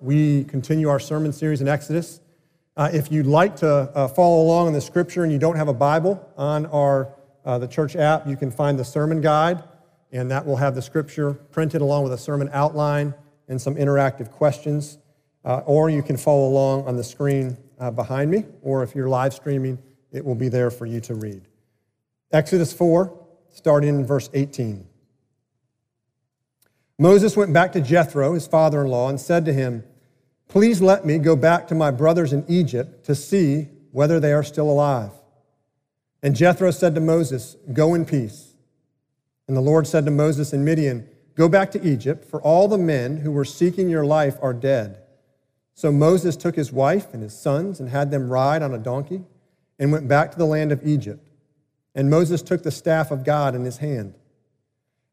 we continue our sermon series in Exodus. Uh, if you'd like to uh, follow along in the scripture and you don't have a Bible on our uh, the church app, you can find the sermon guide, and that will have the scripture printed along with a sermon outline and some interactive questions. Uh, or you can follow along on the screen uh, behind me, or if you're live streaming, it will be there for you to read. Exodus 4, starting in verse 18. Moses went back to Jethro, his father in law, and said to him, Please let me go back to my brothers in Egypt to see whether they are still alive. And Jethro said to Moses, Go in peace. And the Lord said to Moses in Midian, Go back to Egypt, for all the men who were seeking your life are dead. So Moses took his wife and his sons and had them ride on a donkey and went back to the land of Egypt. And Moses took the staff of God in his hand.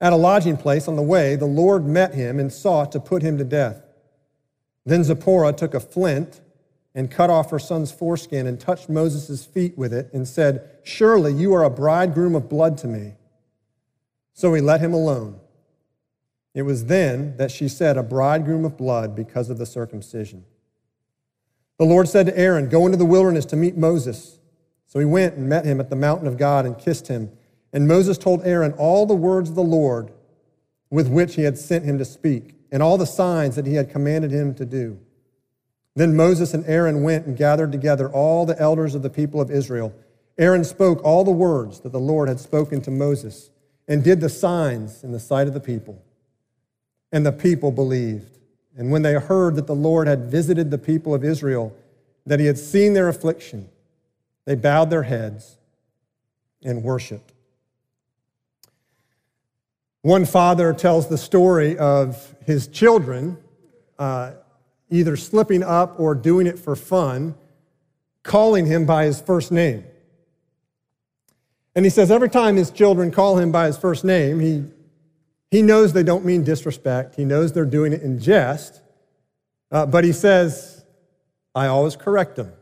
At a lodging place on the way, the Lord met him and sought to put him to death. Then Zipporah took a flint and cut off her son's foreskin and touched Moses' feet with it and said, Surely you are a bridegroom of blood to me. So he let him alone. It was then that she said, A bridegroom of blood because of the circumcision. The Lord said to Aaron, Go into the wilderness to meet Moses. So he went and met him at the mountain of God and kissed him. And Moses told Aaron all the words of the Lord with which he had sent him to speak, and all the signs that he had commanded him to do. Then Moses and Aaron went and gathered together all the elders of the people of Israel. Aaron spoke all the words that the Lord had spoken to Moses and did the signs in the sight of the people. And the people believed. And when they heard that the Lord had visited the people of Israel, that he had seen their affliction, they bowed their heads and worshiped. One father tells the story of his children uh, either slipping up or doing it for fun, calling him by his first name. And he says every time his children call him by his first name, he, he knows they don't mean disrespect. He knows they're doing it in jest. Uh, but he says, I always correct them.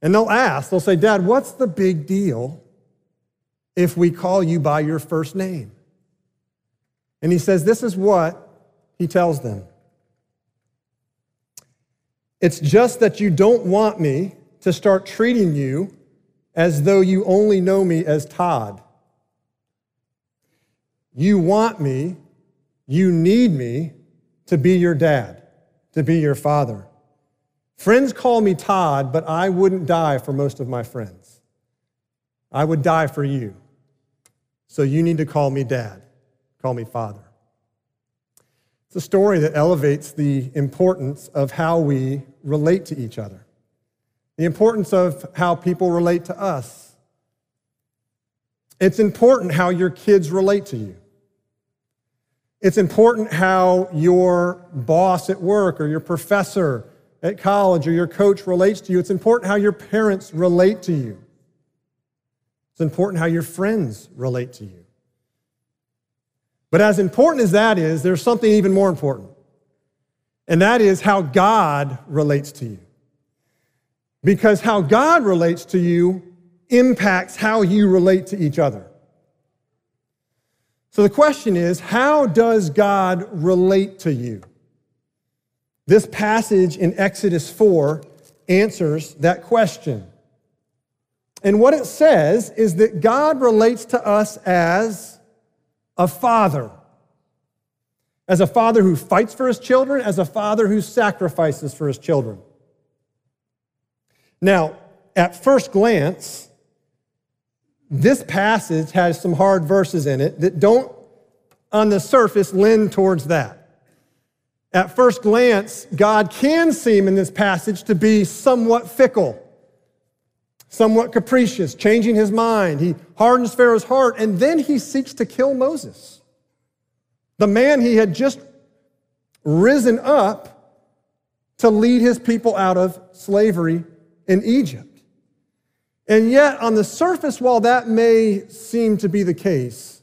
And they'll ask, they'll say, Dad, what's the big deal if we call you by your first name? And he says, This is what he tells them. It's just that you don't want me to start treating you as though you only know me as Todd. You want me, you need me to be your dad, to be your father. Friends call me Todd, but I wouldn't die for most of my friends. I would die for you. So you need to call me dad. Call me Father. It's a story that elevates the importance of how we relate to each other, the importance of how people relate to us. It's important how your kids relate to you. It's important how your boss at work or your professor at college or your coach relates to you. It's important how your parents relate to you. It's important how your friends relate to you. But as important as that is, there's something even more important, and that is how God relates to you. Because how God relates to you impacts how you relate to each other. So the question is how does God relate to you? This passage in Exodus 4 answers that question. And what it says is that God relates to us as a father. As a father who fights for his children, as a father who sacrifices for his children. Now, at first glance, this passage has some hard verses in it that don't, on the surface, lend towards that. At first glance, God can seem in this passage to be somewhat fickle somewhat capricious, changing his mind. He hardens Pharaoh's heart, and then he seeks to kill Moses. The man he had just risen up to lead his people out of slavery in Egypt. And yet, on the surface, while that may seem to be the case,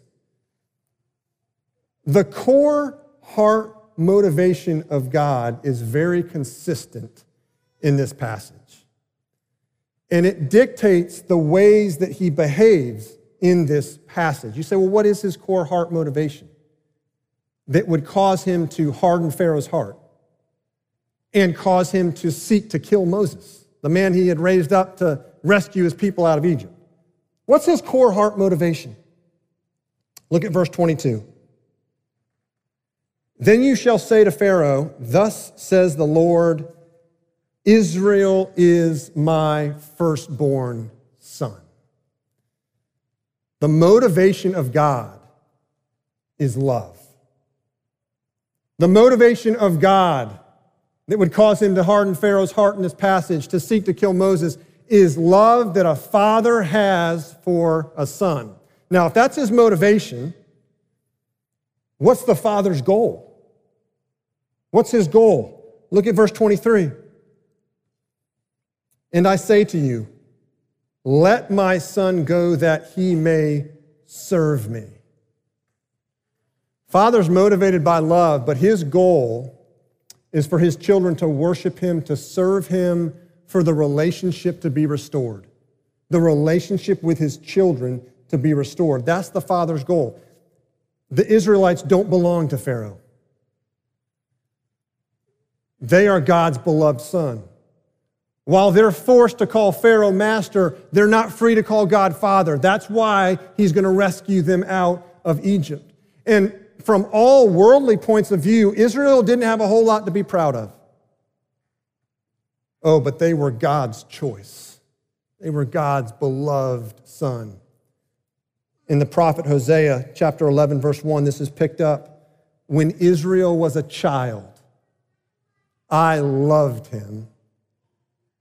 the core heart motivation of God is very consistent in this passage. And it dictates the ways that he behaves in this passage. You say, well, what is his core heart motivation that would cause him to harden Pharaoh's heart and cause him to seek to kill Moses, the man he had raised up to rescue his people out of Egypt? What's his core heart motivation? Look at verse 22. Then you shall say to Pharaoh, Thus says the Lord, Israel is my firstborn son. The motivation of God is love. The motivation of God that would cause him to harden Pharaoh's heart in this passage to seek to kill Moses is love that a father has for a son. Now, if that's his motivation, what's the father's goal? What's his goal? Look at verse 23. And I say to you, let my son go that he may serve me. Father's motivated by love, but his goal is for his children to worship him, to serve him, for the relationship to be restored. The relationship with his children to be restored. That's the father's goal. The Israelites don't belong to Pharaoh. They are God's beloved son. While they're forced to call Pharaoh master, they're not free to call God father. That's why he's going to rescue them out of Egypt. And from all worldly points of view, Israel didn't have a whole lot to be proud of. Oh, but they were God's choice. They were God's beloved son. In the prophet Hosea, chapter 11, verse 1, this is picked up. When Israel was a child, I loved him,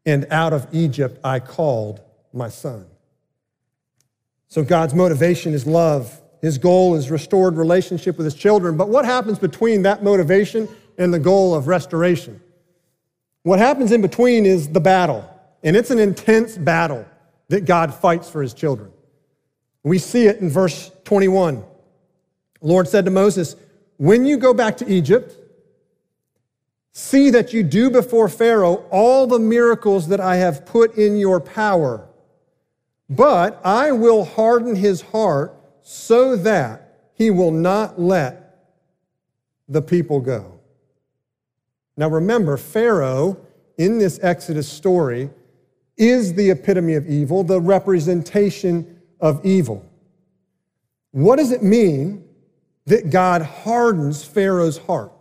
and out of Egypt I called my son. So God's motivation is love. His goal is restored relationship with his children. But what happens between that motivation and the goal of restoration? What happens in between is the battle, and it's an intense battle that God fights for his children. We see it in verse 21. The Lord said to Moses, When you go back to Egypt, See that you do before Pharaoh all the miracles that I have put in your power. But I will harden his heart so that he will not let the people go. Now remember, Pharaoh in this Exodus story is the epitome of evil, the representation of evil. What does it mean that God hardens Pharaoh's heart?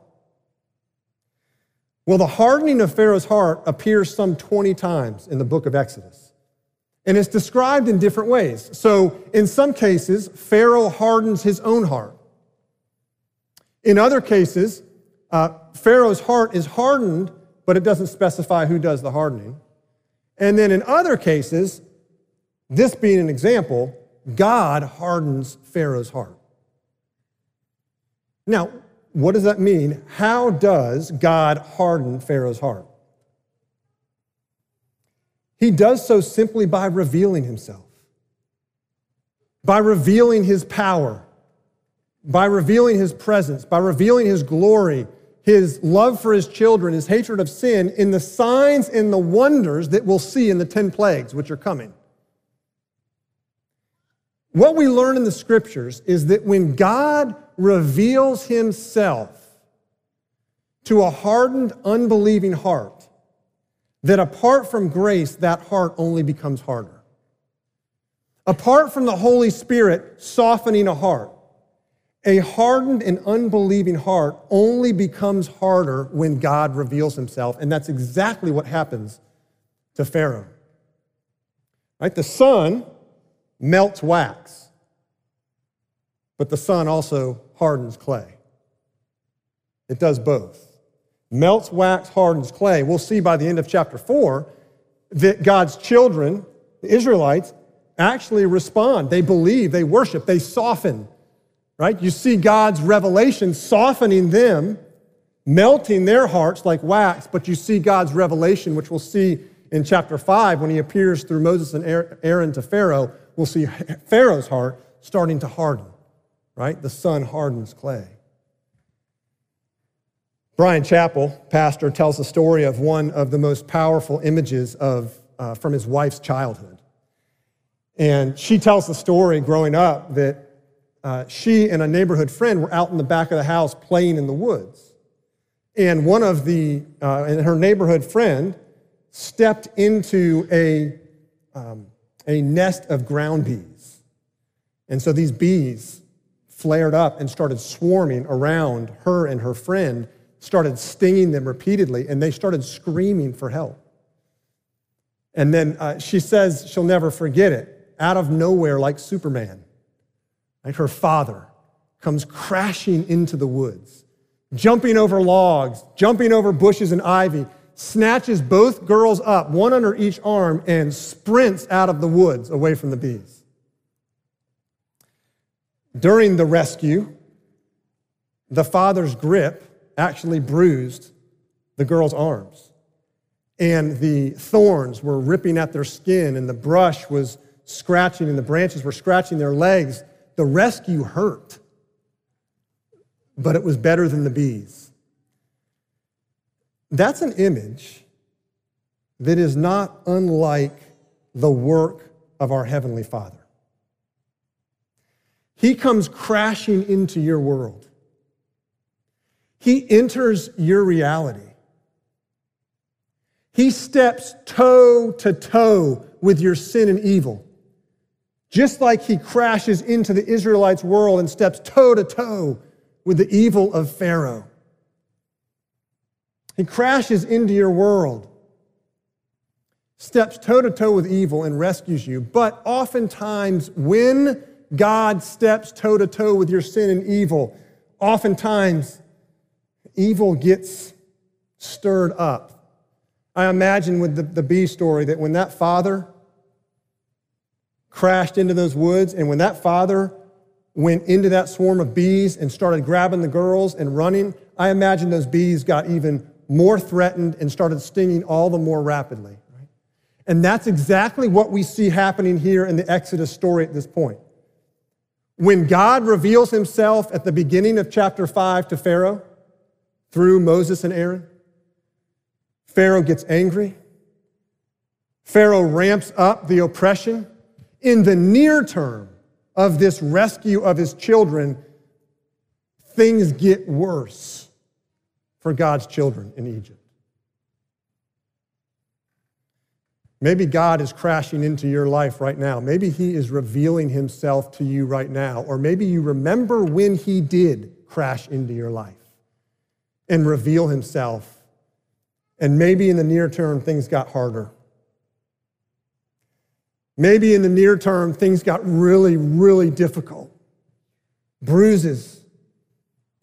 Well, the hardening of Pharaoh's heart appears some 20 times in the book of Exodus. And it's described in different ways. So, in some cases, Pharaoh hardens his own heart. In other cases, uh, Pharaoh's heart is hardened, but it doesn't specify who does the hardening. And then in other cases, this being an example, God hardens Pharaoh's heart. Now, what does that mean? How does God harden Pharaoh's heart? He does so simply by revealing himself, by revealing his power, by revealing his presence, by revealing his glory, his love for his children, his hatred of sin in the signs and the wonders that we'll see in the 10 plagues which are coming. What we learn in the scriptures is that when God reveals himself to a hardened, unbelieving heart, that apart from grace, that heart only becomes harder. Apart from the Holy Spirit softening a heart, a hardened and unbelieving heart only becomes harder when God reveals himself. And that's exactly what happens to Pharaoh. Right? The sun melts wax, but the sun also hardens clay. It does both. Melts wax, hardens clay. We'll see by the end of chapter 4 that God's children, the Israelites, actually respond. They believe, they worship, they soften, right? You see God's revelation softening them melting their hearts like wax. But you see God's revelation, which we'll see in chapter 5 when he appears through Moses and Aaron to Pharaoh. We'll see Pharaoh's heart starting to harden, right? The sun hardens clay. Bryan Chapell, pastor, tells the story of one of the most powerful images of, uh, from his wife's childhood. And she tells the story growing up that uh, she and a neighborhood friend were out in the back of the house playing in the woods. And one of the, uh, and her neighborhood friend stepped into a, um, a nest of ground bees. And so these bees flared up and started swarming around her and her friend, started stinging them repeatedly, and they started screaming for help. And then uh, she says she'll never forget it. Out of nowhere, like Superman, like her father comes crashing into the woods, jumping over logs, jumping over bushes and ivy, snatches both girls up, one under each arm, and sprints out of the woods away from the bees. During the rescue, the father's grip actually bruised the girl's arms. And the thorns were ripping at their skin, and the brush was scratching, and the branches were scratching their legs. The rescue hurt, but it was better than the bees. That's an image that is not unlike the work of our Heavenly Father. He comes crashing into your world. He enters your reality. He steps toe to toe with your sin and evil. Just like he crashes into the Israelites' world and steps toe to toe with the evil of Pharaoh. He crashes into your world, steps toe to toe with evil, and rescues you. But oftentimes, when God steps toe to toe with your sin and evil, oftentimes evil gets stirred up. I imagine with the, the bee story that when that father crashed into those woods. And when that father went into that swarm of bees and started grabbing the girls and running, I imagine those bees got even more threatened and started stinging all the more rapidly. And that's exactly what we see happening here in the Exodus story at this point. When God reveals himself at the beginning of chapter 5 to Pharaoh through Moses and Aaron, Pharaoh gets angry. Pharaoh ramps up the oppression in the near term of this rescue of his children, things get worse for God's children in Egypt. Maybe God is crashing into your life right now. Maybe He is revealing Himself to you right now. Or maybe you remember when He did crash into your life and reveal Himself. And maybe in the near term, things got harder. Maybe in the near term, things got really, really difficult. Bruises.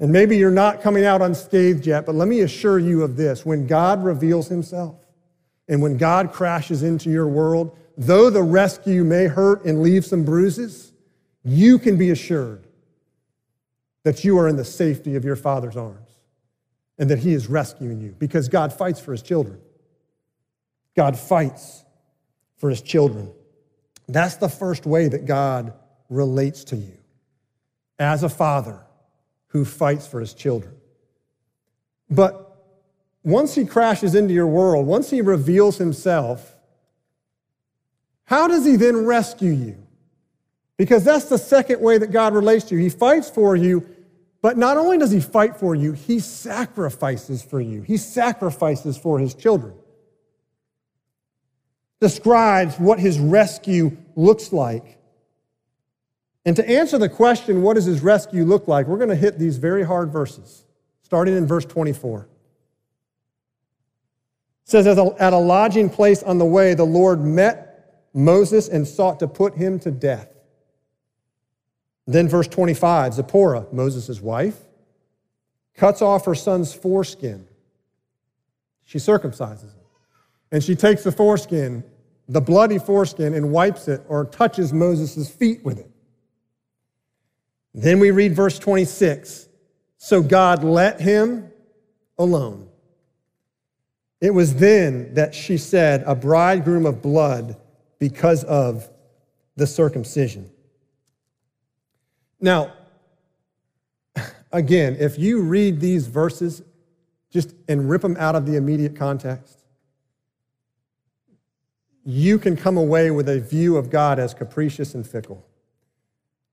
And maybe you're not coming out unscathed yet, but let me assure you of this. When God reveals himself and when God crashes into your world, though the rescue may hurt and leave some bruises, you can be assured that you are in the safety of your Father's arms and that He is rescuing you because God fights for His children. God fights for His children. That's the first way that God relates to you as a father who fights for his children. But once he crashes into your world, once he reveals himself, how does he then rescue you? Because that's the second way that God relates to you. He fights for you, but not only does he fight for you, he sacrifices for you. He sacrifices for his children describes what his rescue looks like. And to answer the question, what does his rescue look like, we're going to hit these very hard verses, starting in verse 24. Says, At a lodging place on the way, the Lord met Moses and sought to put him to death. Then, verse 25 Zipporah, Moses' wife, cuts off her son's foreskin. She circumcises him. And she takes the foreskin, the bloody foreskin, and wipes it or touches Moses' feet with it. Then we read verse 26. So God let him alone. It was then that she said, A bridegroom of blood because of the circumcision. Now, again, if you read these verses just and rip them out of the immediate context, you can come away with a view of God as capricious and fickle.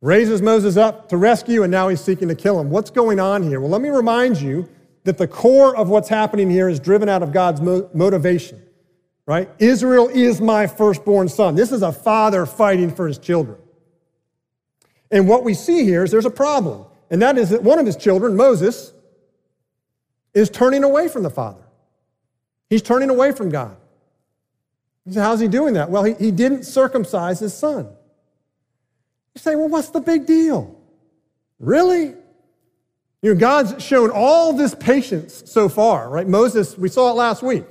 Raises Moses up to rescue, and now he's seeking to kill him. What's going on here? Well, let me remind you that the core of what's happening here is driven out of God's mo- motivation, right? Israel is my firstborn son. This is a father fighting for his children. And what we see here is there's a problem, and that is that one of his children, Moses, is turning away from the father. He's turning away from God. So how's he doing that? Well, he, he didn't circumcise his son. You say, well, what's the big deal? Really? You know, God's shown all this patience so far, right? Moses, we saw it last week,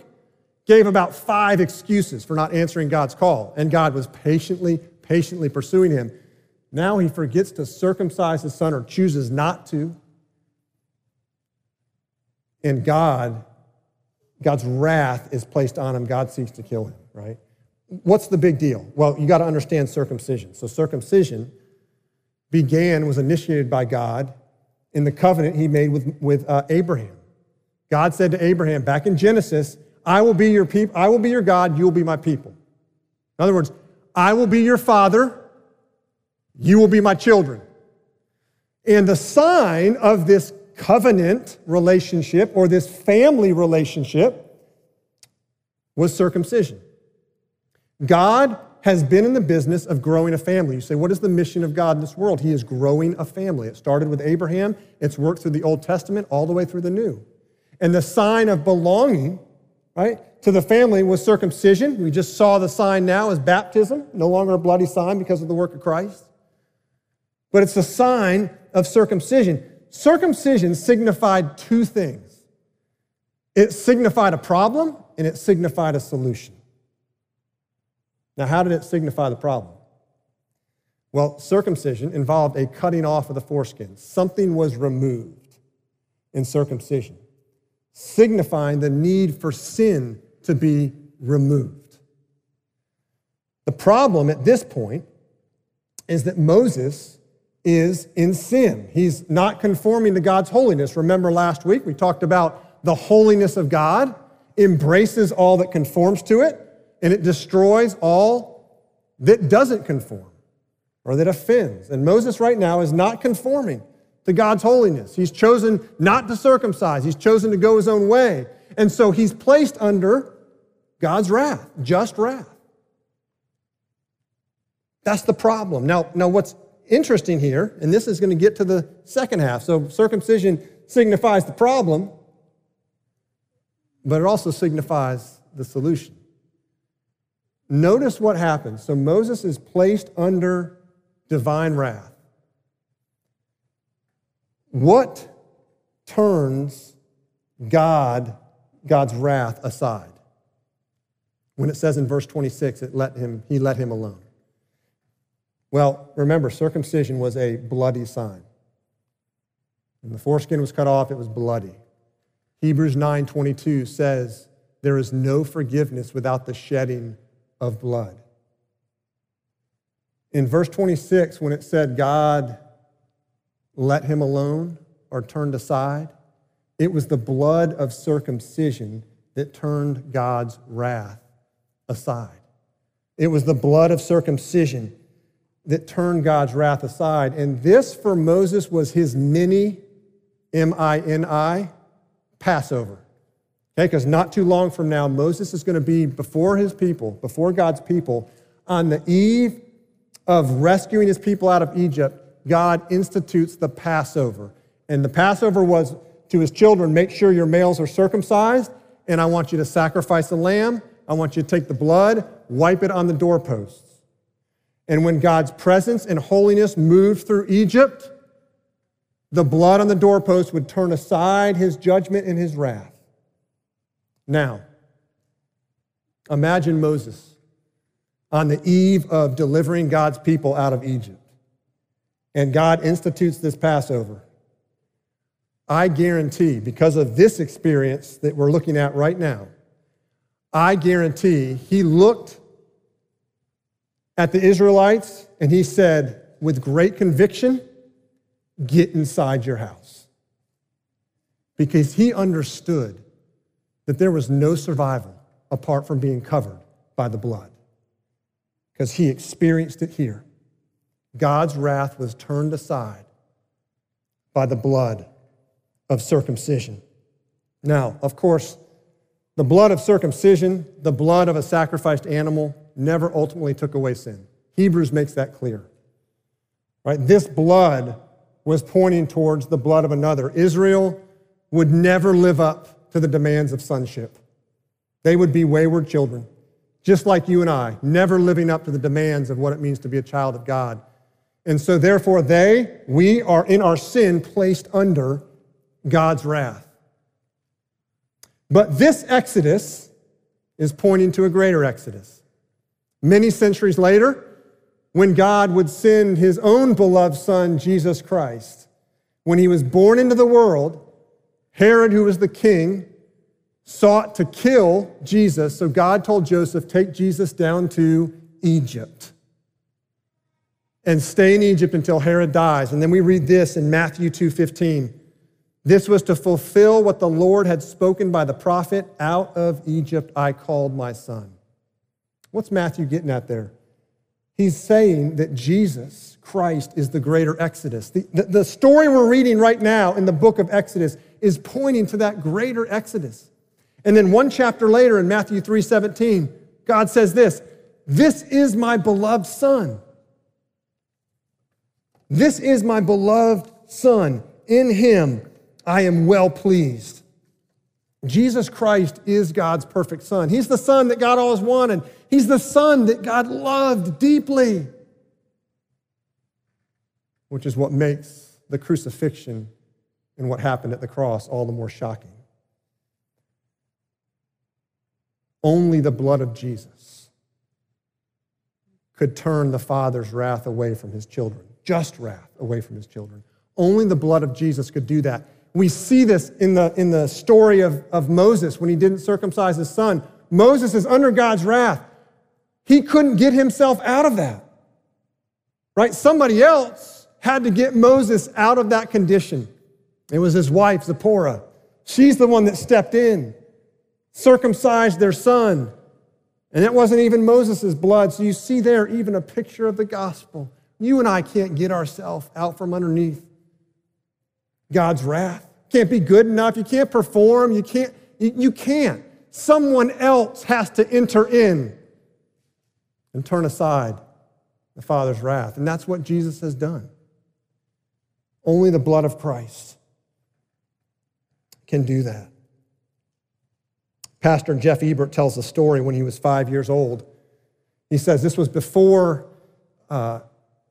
gave about five excuses for not answering God's call, and God was patiently, patiently pursuing him. Now he forgets to circumcise his son or chooses not to. And God, God's wrath is placed on him. God seeks to kill him, right? What's the big deal? Well, you got to understand circumcision. So, circumcision began, was initiated by God in the covenant he made with, with uh, Abraham. God said to Abraham back in Genesis, I will be your people, I will be your God, you will be my people. In other words, I will be your father, you will be my children. And the sign of this covenant relationship or this family relationship was circumcision. God has been in the business of growing a family. You say, what is the mission of God in this world? He is growing a family. It started with Abraham, it's worked through the Old Testament all the way through the New. And the sign of belonging, right, to the family was circumcision. We just saw the sign now as baptism, no longer a bloody sign because of the work of Christ. But it's a sign of circumcision. Circumcision signified two things it signified a problem and it signified a solution. Now, how did it signify the problem? Well, circumcision involved a cutting off of the foreskin. Something was removed in circumcision, signifying the need for sin to be removed. The problem at this point is that Moses is in sin. He's not conforming to God's holiness. Remember last week we talked about the holiness of God embraces all that conforms to it and it destroys all that doesn't conform or that offends. And Moses right now is not conforming to God's holiness. He's chosen not to circumcise, he's chosen to go his own way. And so he's placed under God's wrath, just wrath. That's the problem. Now, now what's interesting here, and this is going to get to the second half. So circumcision signifies the problem, but it also signifies the solution. Notice what happens. So Moses is placed under divine wrath. What turns God, God's wrath aside? When it says in verse 26, it let him, he let him alone. Well, remember, circumcision was a bloody sign. When the foreskin was cut off, it was bloody. Hebrews 9:22 says, "There is no forgiveness without the shedding of blood. In verse 26, when it said God let him alone or turned aside, it was the blood of circumcision that turned God's wrath aside. It was the blood of circumcision that turned God's wrath aside. And this for Moses was his mini, M I N I, Passover. Okay, because not too long from now, Moses is going to be before his people, before God's people, on the eve of rescuing his people out of Egypt. God institutes the Passover. And the Passover was to his children make sure your males are circumcised, and I want you to sacrifice a lamb. I want you to take the blood, wipe it on the doorposts. And when God's presence and holiness moved through Egypt, the blood on the doorpost would turn aside his judgment and his wrath. Now, imagine Moses on the eve of delivering God's people out of Egypt. And God institutes this Passover. I guarantee, because of this experience that we're looking at right now, I guarantee he looked at the Israelites and he said, with great conviction, get inside your house. Because he understood that there was no survival apart from being covered by the blood. Because he experienced it here. God's wrath was turned aside by the blood of circumcision. Now, of course, the blood of circumcision, the blood of a sacrificed animal, never ultimately took away sin. Hebrews makes that clear. Right? This blood was pointing towards the blood of another. Israel would never live up to the demands of sonship. They would be wayward children, just like you and I, never living up to the demands of what it means to be a child of God. And so, therefore, they, we are in our sin placed under God's wrath. But this Exodus is pointing to a greater Exodus. Many centuries later, when God would send his own beloved son, Jesus Christ, when he was born into the world, Herod, who was the king, sought to kill Jesus. So God told Joseph, Take Jesus down to Egypt and stay in Egypt until Herod dies. And then we read this in Matthew 2:15. This was to fulfill what the Lord had spoken by the prophet, out of Egypt I called my son. What's Matthew getting at there? He's saying that Jesus Christ is the greater Exodus. The, the, the, story we're reading right now in the book of Exodus is pointing to that greater Exodus. And then one chapter later in Matthew 3:17, God says this, "This is my beloved son. This is my beloved son. In him I am well pleased." Jesus Christ is God's perfect son. He's the son that God always wanted. He's the son that God loved deeply, which is what makes the crucifixion and what happened at the cross all the more shocking. Only the blood of Jesus could turn the Father's wrath away from his children, just wrath away from his children. Only the blood of Jesus could do that. We see this in the, in the story of, of Moses when he didn't circumcise his son. Moses is under God's wrath. He couldn't get himself out of that. Right? Somebody else had to get Moses out of that condition. It was his wife, Zipporah. She's the one that stepped in circumcised their son. And it wasn't even Moses' blood. So you see there even a picture of the gospel. You and I can't get ourselves out from underneath God's wrath. Can't be good enough. You can't perform. You can't. You can't. Someone else has to enter in and turn aside the Father's wrath. And that's what Jesus has done. Only the blood of Christ can do that. Pastor Jeff Ebert tells a story when he was five years old. He says this was before uh,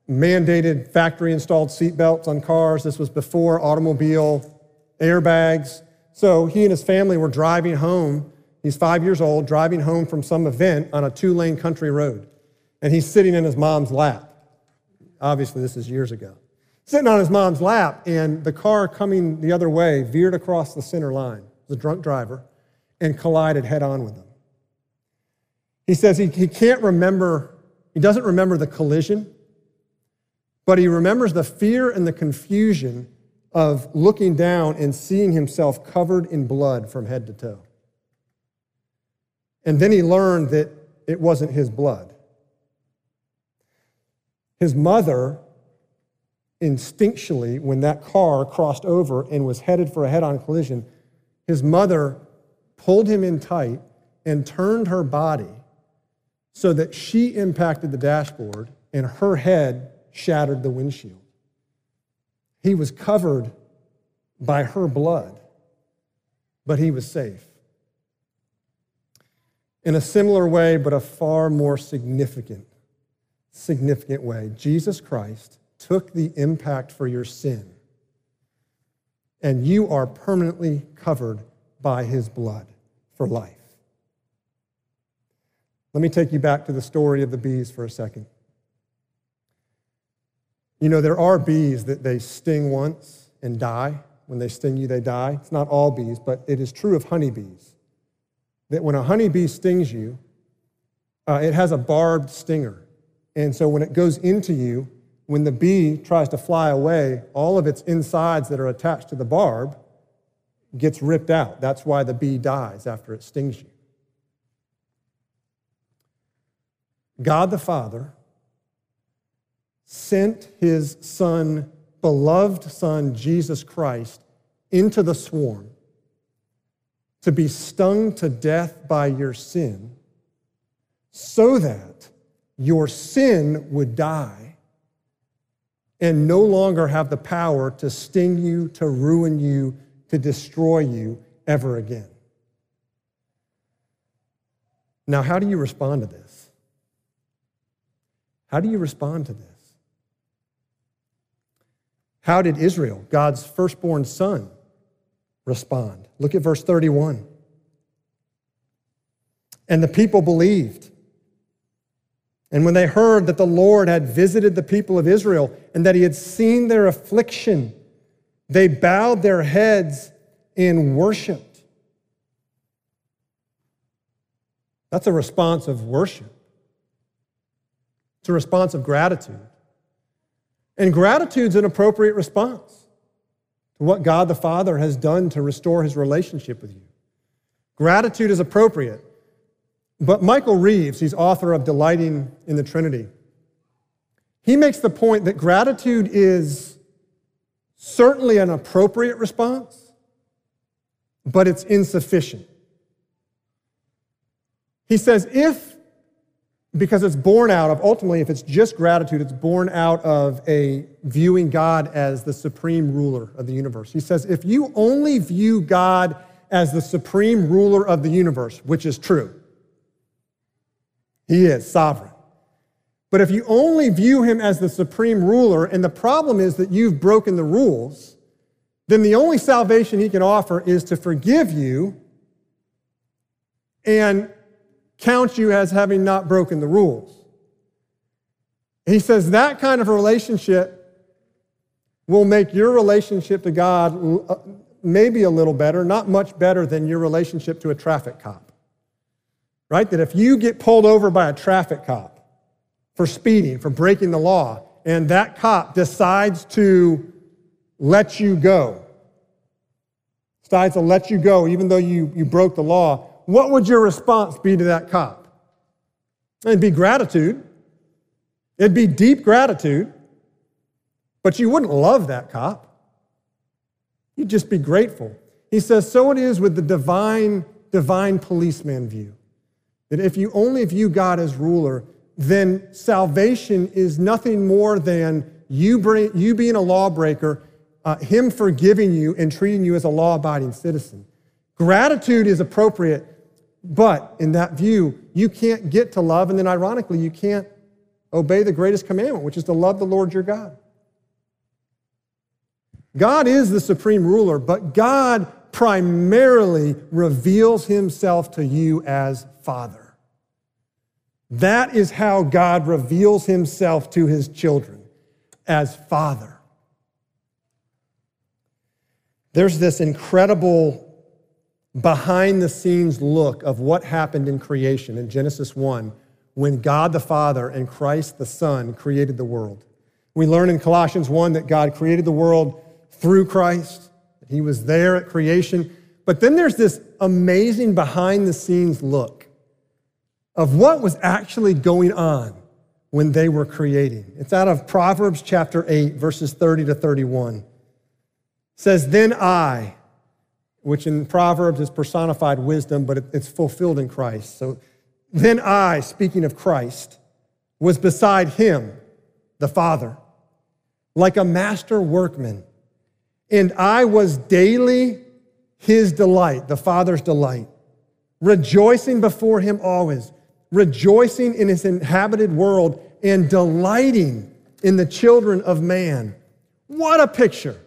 mandated factory installed seatbelts on cars, this was before automobile airbags. So he and his family were driving home. He's five years old, driving home from some event on a two lane country road. And he's sitting in his mom's lap. Obviously, this is years ago. Sitting on his mom's lap, and the car coming the other way veered across the center line. the drunk driver and collided head on with them. He says he, he can't remember, he doesn't remember the collision, but he remembers the fear and the confusion of looking down and seeing himself covered in blood from head to toe. And then he learned that it wasn't his blood. His mother, instinctually, when that car crossed over and was headed for a head on collision, his mother pulled him in tight, and turned her body so that she impacted the dashboard and her head shattered the windshield. He was covered by her blood, but he was safe. In a similar way, but a far more significant, significant way, Jesus Christ took the impact for your sin, and you are permanently covered by his blood for life. Let me take you back to the story of the bees for a second. You know, there are bees that they sting once and die When they sting you, they die. It's not all bees, but it is true of honeybees. That when a honeybee stings you, uh, it has a barbed stinger. And so when it goes into you, when the bee tries to fly away, all of its insides that are attached to the barb gets ripped out. That's why the bee dies after it stings you. God the Father sent his Son, beloved Son, Jesus Christ, into the swarm to be stung to death by your sin so that your sin would die and no longer have the power to sting you, to ruin you, to destroy you ever again. Now, how do you respond to this? How do you respond to this? How did Israel, God's firstborn son, respond? Look at verse 31. And the people believed. And when they heard that the Lord had visited the people of Israel and that he had seen their affliction, they bowed their heads and worshiped. That's a response of worship, it's a response of gratitude. And gratitude's an appropriate response to what God the Father has done to restore his relationship with you. Gratitude is appropriate. But Michael Reeves, he's author of Delighting in the Trinity, he makes the point that gratitude is certainly an appropriate response, but it's insufficient. He says if because it's born out of, ultimately, if it's just gratitude, it's born out of a viewing God as the supreme ruler of the universe. He says, if you only view God as the supreme ruler of the universe, which is true, he is sovereign. But if you only view him as the supreme ruler, and the problem is that you've broken the rules, then the only salvation he can offer is to forgive you and count you as having not broken the rules. He says that kind of relationship will make your relationship to God uh, maybe a little better, not much better than your relationship to a traffic cop. Right? That if you get pulled over by a traffic cop for speeding, for breaking the law, and that cop decides to let you go, decides to let you go even though you, you broke the law, what would your response be to that cop? It'd be gratitude. It'd be deep gratitude. But you wouldn't love that cop. You'd just be grateful. He says, so it is with the divine, divine policeman view. That if you only view God as ruler, then salvation is nothing more than you, bring, you being a lawbreaker, uh, Him forgiving you and treating you as a law abiding citizen. Gratitude is appropriate but in that view, you can't get to love, and then ironically, you can't obey the greatest commandment, which is to love the Lord your God. God is the supreme ruler, but God primarily reveals himself to you as Father. That is how God reveals himself to his children as Father. There's this incredible behind the scenes look of what happened in creation in Genesis 1 when God the Father and Christ the Son created the world. We learn in Colossians 1 that God created the world through Christ, He was there at creation. But then there's this amazing behind the scenes look of what was actually going on when they were creating. It's out of Proverbs chapter 8, verses 30 to 31. It says, Then I, which in Proverbs is personified wisdom, but it's fulfilled in Christ. So then I, speaking of Christ, was beside him, the Father, like a master workman. And I was daily his delight, the Father's delight, rejoicing before him always, rejoicing in his inhabited world, and delighting in the children of man. What a picture!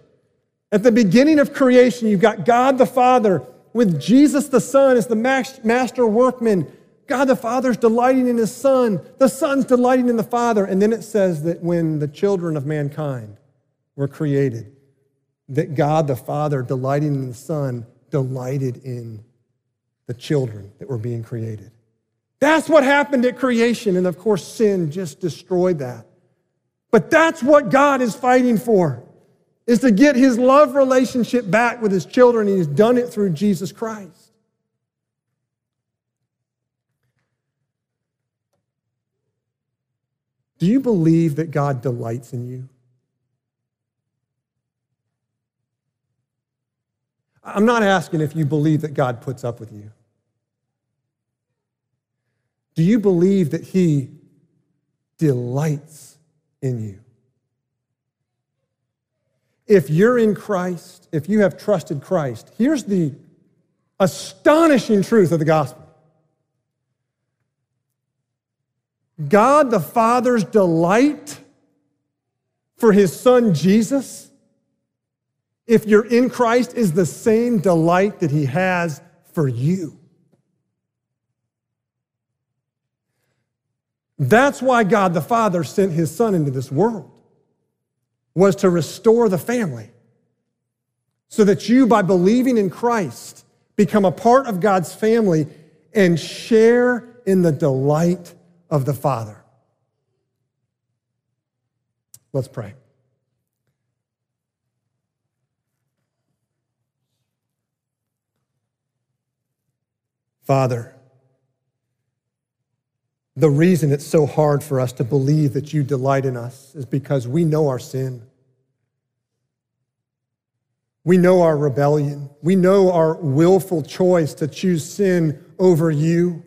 At the beginning of creation, you've got God the Father with Jesus the Son as the master workman. God the Father's delighting in his Son, the Son's delighting in the Father. And then it says that when the children of mankind were created, that God the Father, delighting in the Son, delighted in the children that were being created. That's what happened at creation. And of course, sin just destroyed that. But that's what God is fighting for, is to get his love relationship back with his children. And he's done it through Jesus Christ. Do you believe that God delights in you? I'm not asking if you believe that God puts up with you. Do you believe that He delights in you? If you're in Christ, if you have trusted Christ, here's the astonishing truth of the gospel God the Father's delight for His Son Jesus if you're in Christ, is the same delight that He has for you. That's why God the Father sent His Son into this world, was to restore the family, so that you, by believing in Christ, become a part of God's family and share in the delight of the Father. Let's pray. Father, the reason it's so hard for us to believe that you delight in us is because we know our sin. We know our rebellion. We know our willful choice to choose sin over you.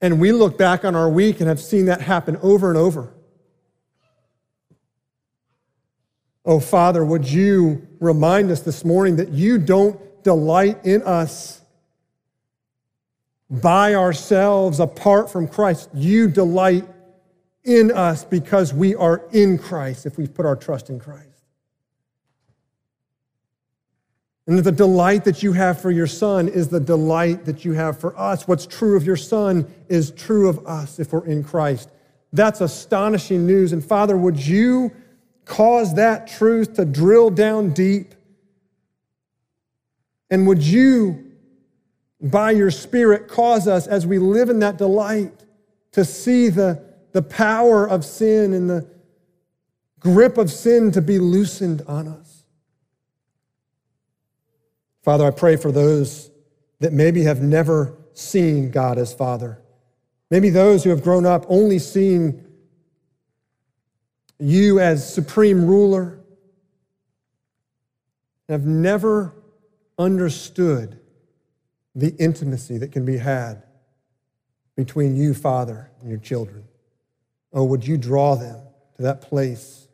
And we look back on our week and have seen that happen over and over. Oh, Father, would you remind us this morning that you don't delight in us by ourselves apart from Christ. You delight in us because we are in Christ if we've put our trust in Christ. And that the delight that you have for your son is the delight that you have for us. What's true of your son is true of us if we're in Christ. That's astonishing news. And Father, would you cause that truth to drill down deep? And would you by your Spirit, cause us as we live in that delight to see the, the power of sin and the grip of sin to be loosened on us. Father, I pray for those that maybe have never seen God as Father. Maybe those who have grown up only seeing you as supreme ruler have never understood the intimacy that can be had between you, Father, and your children. Oh, would you draw them to that place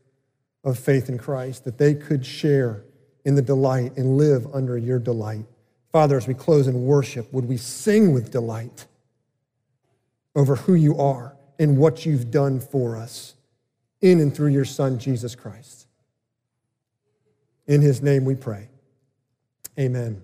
of faith in Christ that they could share in the delight and live under your delight? Father, as we close in worship, would we sing with delight over who you are and what you've done for us in and through your Son, Jesus Christ? In his name we pray. Amen.